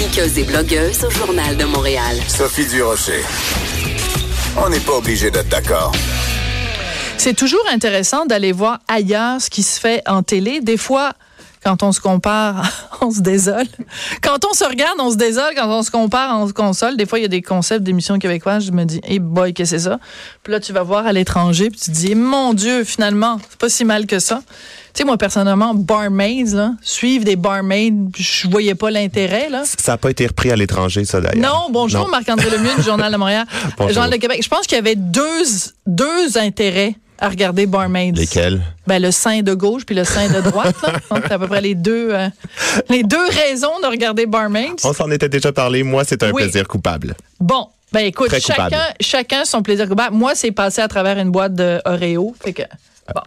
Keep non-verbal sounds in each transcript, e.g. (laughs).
Chroniqueuse et blogueuse au Journal de Montréal. Sophie Durocher. On n'est pas obligé d'être d'accord. C'est toujours intéressant d'aller voir ailleurs ce qui se fait en télé. Des fois, quand on se compare, (laughs) on se désole. Quand on se regarde, on se désole. Quand on se compare, on se console. Des fois, il y a des concepts d'émissions québécoises. Je me dis, hey boy, qu'est-ce que c'est ça? Puis là, tu vas voir à l'étranger, puis tu te dis, mon Dieu, finalement, c'est pas si mal que ça. Tu sais, moi, personnellement, barmaids, là, suivre des barmaids, je voyais pas l'intérêt, là. Ça n'a pas été repris à l'étranger, ça, d'ailleurs. Non, bonjour, Marc-André Lemieux du Journal de Montréal. (laughs) Bonjour. Journal de Québec. Je pense qu'il y avait deux, deux intérêts à regarder Barmaids. Lesquels? Ben, le sein de gauche puis le sein de droite. (laughs) c'est à peu près les deux, euh, les deux raisons de regarder Barmaids. On s'en était déjà parlé. Moi, c'est un Oui. plaisir coupable. Bon, ben écoute, Très coupable. chacun, chacun son plaisir coupable. Moi, c'est passé à travers une boîte de Oreo. Fait que, bon.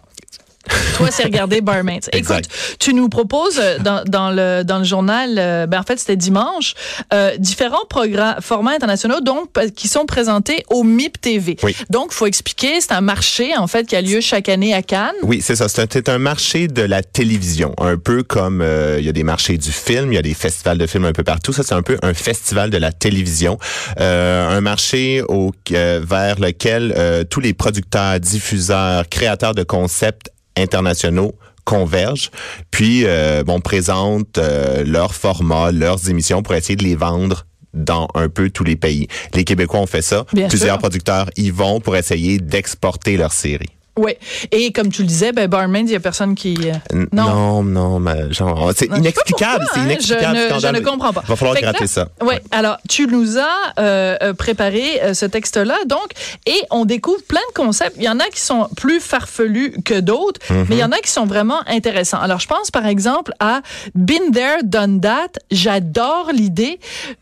Toi, c'est regarder Barmaids. Écoute, tu nous proposes euh, dans, dans le dans le journal, euh, ben en fait c'était dimanche, euh, différents programmes, formats internationaux donc qui sont présentés au MIP TV. Oui. Donc, faut expliquer, c'est un marché en fait qui a lieu chaque année à Cannes. Oui, c'est ça. C'est un, marché de la télévision. Un peu comme euh, il y a des marchés du film, il y a des festivals de films un peu partout. Ça, c'est un peu un festival de la télévision. Euh, un marché au, euh, vers lequel euh, tous les producteurs, diffuseurs, créateurs de concepts internationaux convergent, puis euh, bon présentent euh, leurs formats, leurs émissions pour essayer de les vendre dans un peu tous les pays. Les Québécois ont fait ça. Bien Plusieurs sûr. producteurs y vont pour essayer d'exporter leurs séries. Oui. Et comme tu le disais, ben Barmaids, il y a personne qui euh, Non. Non, non, mais genre, c'est inexplicable, c'est hein, inexplicable. Je ne, je ne comprends pas. Va falloir Fait gratter là- ça. Ouais. Alors, tu nous as euh, euh, préparé euh, ce texte-là, donc, et on découvre plein de concepts. Il y en a qui sont plus farfelus que d'autres, Mm-hmm. mais il y en a qui sont vraiment intéressants. Alors, je pense par exemple à Been There, Done That. J'adore l'idée.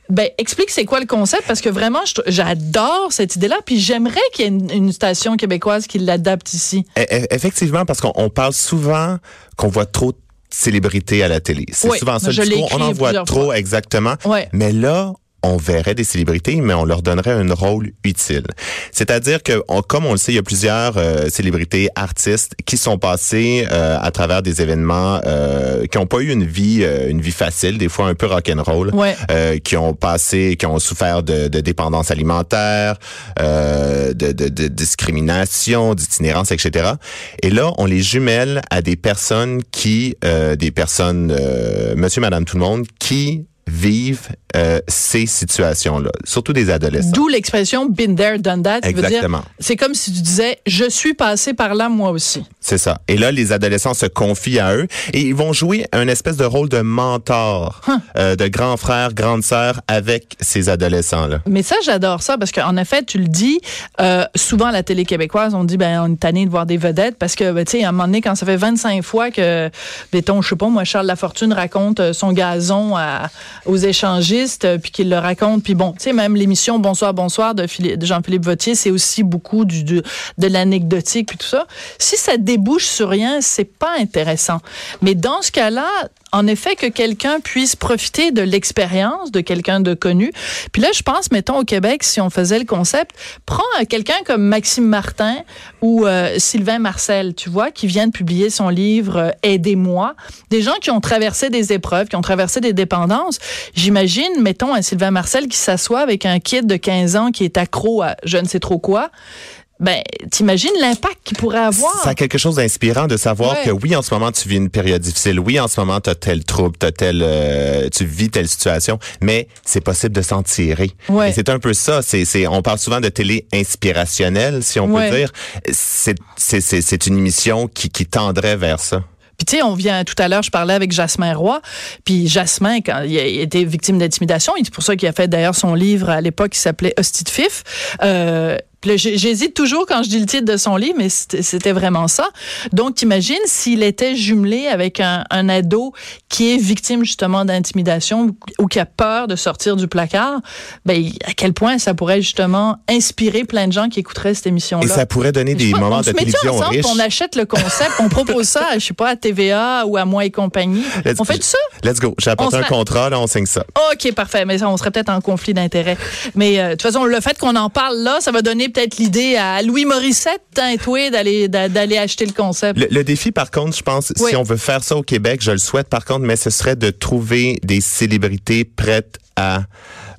Ben, explique c'est quoi le concept parce que vraiment, j'adore cette idée-là. Puis j'aimerais qu'il y ait une, une station québécoise qui l'adapte ici. E- e- Effectivement, parce qu'on on parle souvent qu'on voit trop de célébrités à la télé. C'est Oui, souvent ça. le je discours. On en voit trop, fois. exactement. Mais là, on verrait des célébrités, mais on leur donnerait un rôle utile. C'est-à-dire que, on- comme on le sait, il y a plusieurs euh, célébrités, artistes qui sont passés euh, à travers des événements euh, qui n'ont pas eu une vie, euh, une vie facile, des fois un peu rock'n'roll, Ouais. euh, qui ont passé, qui ont souffert de, de dépendance alimentaire, euh, de, de, de discrimination, d'itinérance, etc. Et là, on les jumelle à des personnes qui, euh, des personnes, euh, monsieur, madame, tout le monde, qui vivent euh, ces situations-là, surtout des adolescents. D'où l'expression been there, done that. Exactement. C'est comme si tu disais, je suis passé par là moi aussi. C'est ça. Et là, les adolescents se confient à eux et ils vont jouer un espèce de rôle de mentor, euh, de grand frère, grande sœur avec ces adolescents-là. Mais ça, j'adore ça parce qu'en effet, tu le dis, euh, souvent à la télé québécoise, on dit, ben, on est tanné de voir des vedettes parce que, ben, tu sais, à un moment donné, quand ça fait 25 fois que, mettons, je sais pas, moi, Charles Lafortune raconte euh, son gazon à- aux échangistes, puis qu'il le raconte, puis bon, tu sais, même l'émission Bonsoir, bonsoir de, Philippe- de Jean-Philippe Vautier, c'est aussi beaucoup du, du- de l'anecdotique, puis tout ça. Si ça débouche sur rien, c'est pas intéressant. Mais dans ce cas-là, en effet, que quelqu'un puisse profiter de l'expérience de quelqu'un de connu. Puis là, je pense, mettons, au Québec, si on faisait le concept, prends euh, quelqu'un comme Maxime Martin ou euh, Sylvain Marcel, tu vois, qui vient de publier son livre euh, Aidez-moi. Des gens qui ont traversé des épreuves, qui ont traversé des dépendances. J'imagine, mettons, un Sylvain Marcel qui s'assoit avec un kid de 15 ans qui est accro à je ne sais trop quoi. Ben, t'imagines l'impact qu'il pourrait avoir. Ça a quelque chose d'inspirant de savoir Ouais. que oui, en ce moment, tu vis une période difficile. Oui, en ce moment, tu as tel trouble, t'as tel, euh, tu vis telle situation, mais c'est possible de s'en tirer. Ouais. Et c'est un peu ça. C'est, c'est, on parle souvent de télé inspirationnelle, si on Ouais. peut dire. C'est, c'est, c'est, c'est une émission qui, qui tendrait vers ça. Puis tu sais, on vient tout à l'heure, je parlais avec Jasmin Roy, puis Jasmin, quand il a été victime d'intimidation, c'est pour ça qu'il a fait d'ailleurs son livre à l'époque qui s'appelait Hostie de Fif. Euh, j'hésite toujours quand je dis le titre de son livre, mais c'était vraiment ça. Donc, t'imagines s'il était jumelé avec un, un ado qui est victime justement d'intimidation ou, qui a peur de sortir du placard, ben, à quel point ça pourrait justement inspirer plein de gens qui écouteraient cette émission-là? Et ça pourrait donner des pas, moments de télévision ensemble, riches. On achète le concept, on propose ça, je sais pas, à TVA ou à moi et compagnie. Let's- on fait ça? Let's go. J'ai apporté un contrat, là, on signe ça. OK, parfait. Mais ça, on serait peut-être en conflit d'intérêts. Mais euh, de toute façon, le fait qu'on en parle là, ça va donner peut-être l'idée à Louis Morissette, hein, toi, d'aller d'a- d'aller acheter le concept. Le, le défi, par contre, je pense, Oui. si on veut faire ça au Québec, je le souhaite, par contre, mais ce serait de trouver des célébrités prêtes à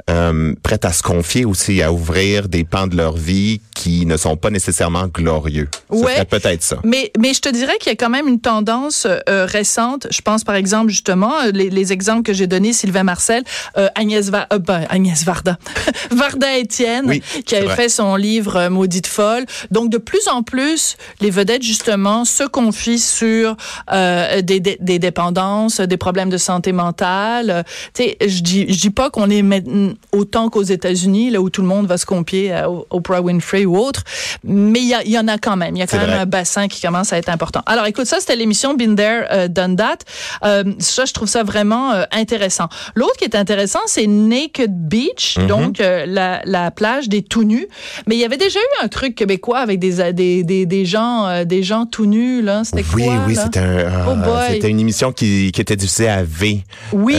euh, prêtes à se confier aussi, à ouvrir des pans de leur vie qui ne sont pas nécessairement glorieux. Ouais. peut-être ça. Mais, mais je te dirais qu'il y a quand même une tendance euh, récente. Je pense par exemple justement euh, les, les exemples que j'ai donnés, Sylvain Marcel, euh, Agnès, Va- euh, ben, Agnès Varda, (laughs) Varda Étienne, Oui, qui avait vrai. fait son livre euh, Maudite folle. Donc de plus en plus, les vedettes justement se confient sur euh, des, des, des dépendances, des problèmes de santé mentale. Euh, Tu sais, je dis je dis pas qu'on est maintenant autant qu'aux États-Unis là où tout le monde va se confier à Oprah Winfrey ou autre, mais il y, en a quand même. Il y a quand même vrai. un bassin qui commence à être important. Alors, écoute, ça, c'était l'émission Been There, euh, Done That. Euh, ça, je trouve ça vraiment euh, intéressant. L'autre qui est intéressant, c'est Naked Beach, Mhm. donc la, la plage des tout nus. Mais il y avait déjà eu un truc québécois avec des, des, des, des gens des gens tout nus, là. C'était Oui, quoi, oui, là? c'était un, ah, Oh c'était une émission qui, qui était diffusée à V. Oui,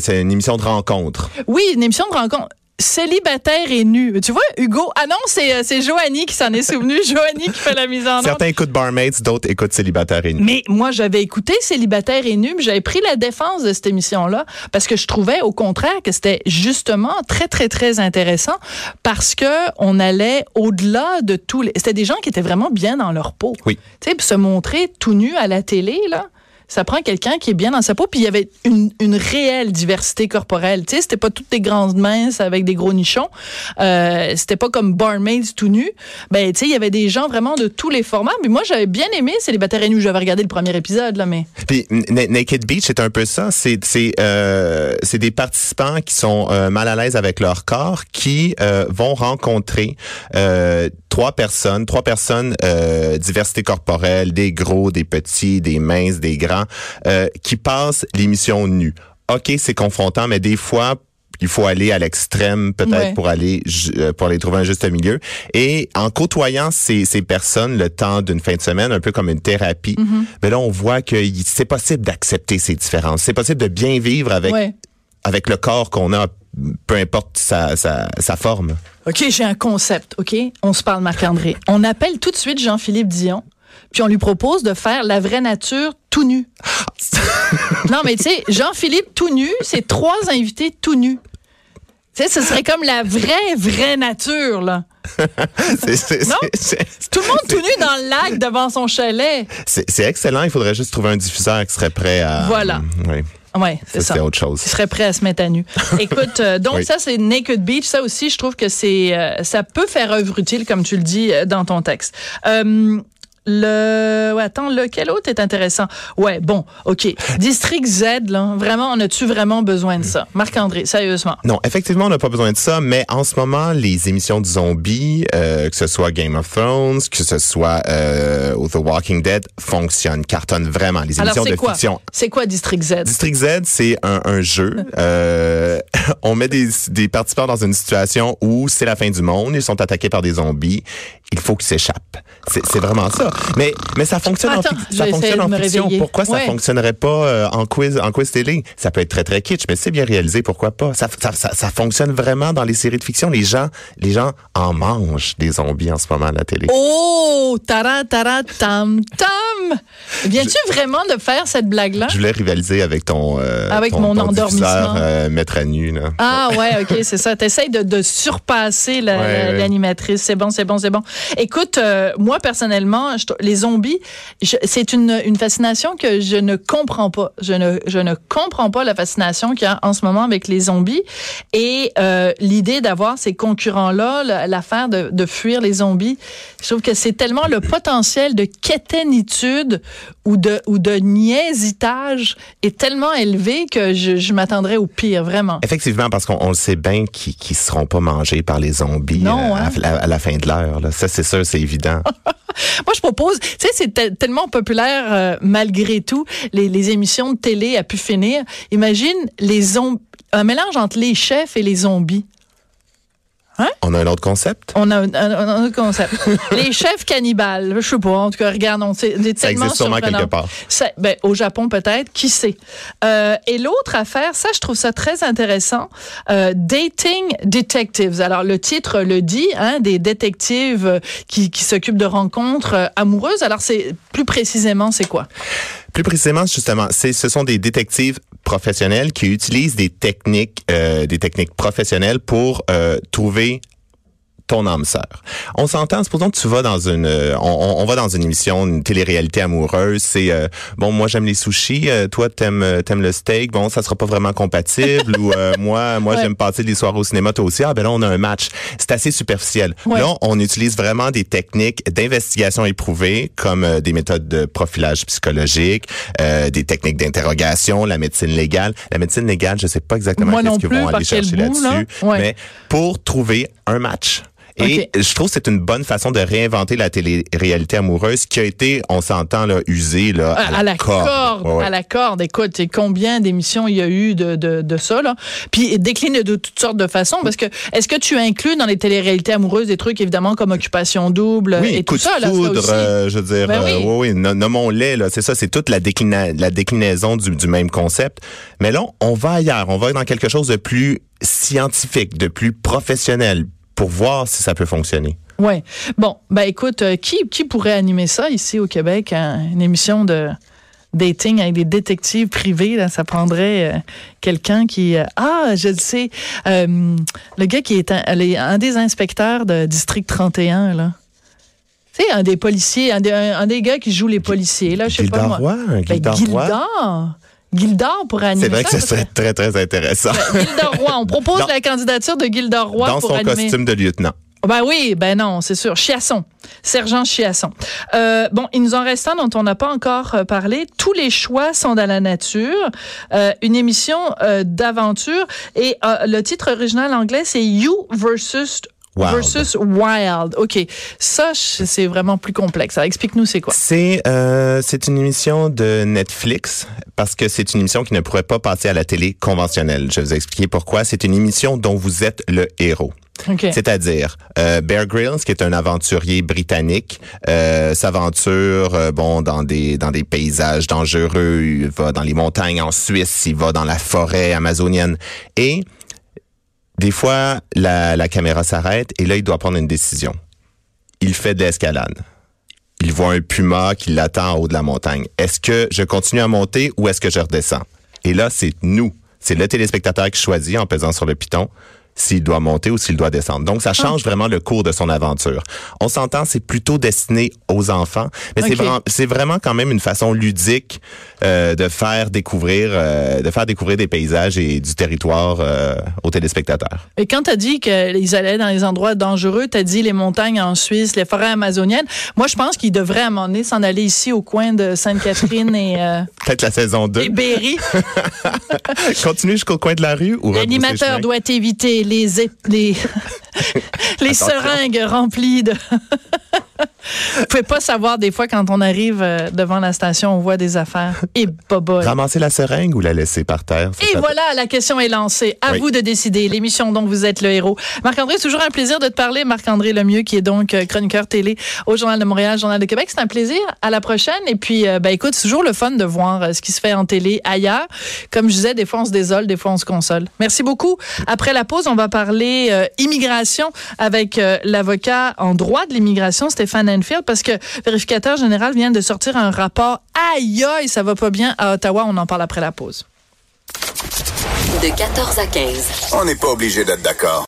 c'est une émission de rencontre. oui, une émission de rencontre. Célibataire et nu. Tu vois, Hugo, ah non, c'est, euh, c'est Joanie qui s'en est souvenu. (laughs) Joanie qui fait la mise en ordre. Certains écoutent Barmaids, d'autres écoutent Célibataire et nu. Mais moi, j'avais écouté Célibataire et nu, mais j'avais pris la défense de cette émission-là parce que je trouvais au contraire que c'était justement très, très, très intéressant parce que on allait au-delà de tous les... C'était des gens qui étaient vraiment bien dans leur peau. Oui. Tu sais, se montrer tout nu à la télé, là. Ça prend quelqu'un qui est bien dans sa peau, puis il y avait une, réelle diversité corporelle. Tu sais, c'était pas toutes des grandes minces avec des gros nichons. Euh, c'était pas comme barmaids tout nu. Ben, tu sais, il y avait des gens vraiment de tous les formats. Mais moi, j'avais bien aimé Célibataire et nu. J'avais regardé le premier épisode, là, mais. Puis Naked Beach, c'est un peu ça. C'est c'est euh, c'est des participants qui sont euh, mal à l'aise avec leur corps, qui euh, vont rencontrer trois personnes, trois personnes euh, diversité corporelle, des gros, des petits, des minces, des grands, euh, qui passent l'émission nue. Ok, c'est confrontant, mais des fois il faut aller à l'extrême peut-être Ouais. pour aller euh, pour aller trouver un juste milieu. Et en côtoyant ces, ces personnes le temps d'une fin de semaine, un peu comme une thérapie, Mm-hmm. mais là on voit que c'est possible d'accepter ces différences. C'est possible de bien vivre avec Ouais. avec le corps qu'on a, peu importe sa, sa, sa forme. OK, j'ai un concept, OK? On se parle, Marc-André. On appelle tout de suite Jean-Philippe Dion, puis on lui propose de faire la vraie nature tout nu. non, mais tu sais, Jean-Philippe tout nu, c'est trois invités tout nus. Tu sais, ce serait comme la vraie, vraie nature, là. Non? Tout le monde tout nu dans le lac devant son chalet. C'est c'est excellent. Il faudrait juste trouver un diffuseur qui serait prêt à. Voilà. Oui, Ouais, c'est ça, ça. c'est autre chose. Qui serait prêt à se mettre à nu. (laughs) Écoute, euh, donc Oui. ça c'est Naked Beach, ça aussi je trouve que c'est euh, ça peut faire œuvre utile comme tu le dis euh, dans ton texte. Le ouais, attends, lequel autre est intéressant? Ouais, bon, OK. (laughs) District Z là, vraiment on a-tu vraiment besoin de ça? Marc-André, sérieusement. Non, effectivement, on n'a pas besoin de ça, mais en ce moment, les émissions de zombies, euh, que ce soit Game of Thrones, que ce soit euh, The Walking Dead, fonctionnent, cartonnent vraiment. Les émissions de quoi? fiction. C'est quoi District Z? District Z, c'est un, un jeu. (laughs) Euh, (laughs) on met des, des participants dans une situation où c'est la fin du monde, ils sont attaqués par des zombies, il faut qu'ils s'échappent. C'est c'est vraiment ça. Mais mais ça fonctionne Attends, en, ça fonctionne en fiction. réveiller. Pourquoi ça Ouais. fonctionnerait pas euh, en quiz en quiz télé? Ça peut être très très kitsch, mais c'est bien réalisé. Pourquoi pas? Ça, ça, ça, ça fonctionne vraiment dans les séries de fiction. Les gens les gens en mangent des zombies en ce moment à la télé. Oh, tara tara tam tam. Viens-tu vraiment de faire cette blague là Je voulais rivaliser avec ton euh, Avec ton- mon ton endormissement. euh, mettre à nu là. Ah ouais, ok, c'est ça. T'essayes de, de surpasser la- Ouais, ouais. l'animatrice. C'est bon, c'est bon, c'est bon. Écoute, moi personnellement, je- les zombies, c'est une, une fascination que je ne comprends pas. Je ne, je ne comprends pas la fascination qu'il y a en ce moment avec les zombies et euh, l'idée d'avoir ces concurrents-là, la- l'affaire de, de fuir les zombies. Je trouve que c'est tellement le potentiel de quétainitude ou de ou de niaisetage est tellement élevé que je, je m'attendrais au pire, vraiment. Effectivement, parce qu'on on le sait bien qu'ils ne seront pas mangés par les zombies Non, euh, hein? à, la- à la fin de l'heure. Ça, c'est sûr, c'est évident. (laughs) (laughs) Moi, je propose, tu sais, c'est tel- tellement populaire euh, malgré tout, les, émissions de télé à pu finir. Imagine les un mélange entre les chefs et les zombies. On a un autre concept? On a un, un- un autre concept. (laughs) les chefs cannibales, je sais pas, en tout cas, regarde, on sait, Ça existe sûrement quelque part. Ça- ben, au Japon peut-être, qui sait? Euh, et l'autre affaire, ça je trouve ça très intéressant, euh, Dating Detectives. Alors le titre le dit, hein, des détectives qui, qui s'occupent de rencontres euh, amoureuses. Alors c'est plus précisément c'est quoi? Plus précisément, justement, c'est, ce sont des détectives professionnels qui utilisent des techniques, euh, des techniques professionnelles pour euh, trouver ton âme sœur. On s'entend, supposons que tu vas dans une, euh, on, on- va dans une émission, une télé-réalité amoureuse. C'est euh, bon, moi j'aime les sushis, euh, toi t'aimes euh, t'aimes le steak. Bon, ça sera pas vraiment compatible. (laughs) ou euh, moi, moi Ouais. j'aime passer des soirs au cinéma, toi aussi. Ah ben là on a un match. C'est assez superficiel. Ouais. Là, on utilise vraiment des techniques d'investigation éprouvées, comme euh, des méthodes de profilage psychologique, euh, des techniques d'interrogation, la médecine légale. La médecine légale, je sais pas exactement qu'est-ce qu'ils vont aller chercher là? là-dessus, Ouais. mais pour trouver un match. Et je trouve que c'est une bonne façon de réinventer la télé-réalité amoureuse qui a été, on s'entend, là, usée là, à, à la corde, Ouais, ouais. à la corde. Écoute, combien d'émissions il y a eu de, de, de ça là? Puis décline de toutes sortes de façons parce que est-ce que tu inclus dans les téléréalités amoureuses des trucs évidemment comme occupation double Oui, et tout ça là, foudre, aussi? euh, je veux dire, Ben euh, oui. oui, oui, no- nommons-les, c'est ça, c'est toute la, déclina- la déclinaison du, du même concept. Mais là, on va ailleurs, on va dans quelque chose de plus scientifique, de plus professionnel, pour voir si ça peut fonctionner. Ouais. Bon, ben écoute, euh, qui qui pourrait animer ça ici au Québec hein? une émission de dating avec des détectives privés là, ça prendrait euh, quelqu'un qui euh, ah, je le sais, le gars qui est un, des inspecteurs de district 31 là. Tu sais, un des policiers, un des, un, un des gars qui joue les policiers, là, je sais pas moi. Roy, un Ben. Gildor. Pourrait animer C'est vrai que ce serait très, très intéressant. Gildor Roy. On propose la candidature de Gildor Roy Dans pour son animer. costume de lieutenant. Ben oui, ben non, c'est sûr. Chiasson, sergent Chiasson. Euh, bon, il nous en reste un dont on n'a pas encore euh, parlé. Tous les choix sont dans la nature. Euh, une émission euh, d'aventure et le titre original anglais c'est You versus Wild. versus Wild. Ok, ça c'est vraiment plus complexe. Alors, explique-nous c'est quoi. C'est euh, c'est une émission de Netflix parce que c'est une émission qui ne pourrait pas passer à la télé conventionnelle. Je vais vous expliquer pourquoi. C'est une émission dont vous êtes le héros. Ok. C'est-à-dire euh, Bear Grylls, qui est un aventurier britannique, euh, s'aventure euh, bon dans des dans des paysages dangereux. Il va dans les montagnes en Suisse, il va dans la forêt amazonienne et des fois la, caméra s'arrête et là il doit prendre une décision. Il fait de l'escalade. Il voit un puma qui l'attend en haut de la montagne. Est-ce que je continue à monter ou est-ce que je redescends? Et là, c'est nous. C'est le téléspectateur qui choisit en pesant sur le piton s'il doit monter ou s'il doit descendre. Donc, ça change vraiment le cours de son aventure. On s'entend, c'est plutôt destiné aux enfants, mais c'est vraiment, quand même une façon ludique euh, de faire découvrir, euh, de faire découvrir des paysages et du territoire euh, aux téléspectateurs. Et quand tu as dit qu'ils allaient dans les endroits dangereux, tu as dit les montagnes en Suisse, les forêts amazoniennes. Moi, je pense qu'ils devraient à un moment donné s'en aller ici au coin de Sainte-Catherine et, (laughs) Peut-être la saison 2. et Berry. (laughs) Continue jusqu'au coin de la rue ou L'animateur doit éviter les, les, (laughs) les Attention. seringues remplies de... (laughs) Vous pouvez pas savoir des fois quand on arrive euh, devant la station, on voit des affaires. Et boboy. Ramasser la seringue ou la laisser par terre? Et voilà, la question est lancée. À Oui. vous de décider. L'émission dont vous êtes le héros. Marc-André, c'est toujours un plaisir de te parler. Marc-André Lemieux, qui est donc euh, chroniqueur télé au Journal de Montréal, Journal de Québec. C'est un plaisir. À la prochaine. Et puis, euh, ben, écoute, c'est toujours le fun de voir ce qui se fait en télé ailleurs. Comme je disais, des fois on se désole, des fois on se console. Merci beaucoup. Après la pause, on va parler euh, immigration avec euh, l'avocat en droit de l'immigration, Stéphane Enfield, parce que le vérificateur général vient de sortir un rapport. Aïe, aïe, ça va pas bien à Ottawa. On en parle après la pause. De 14 à 15. On n'est pas obligé d'être d'accord.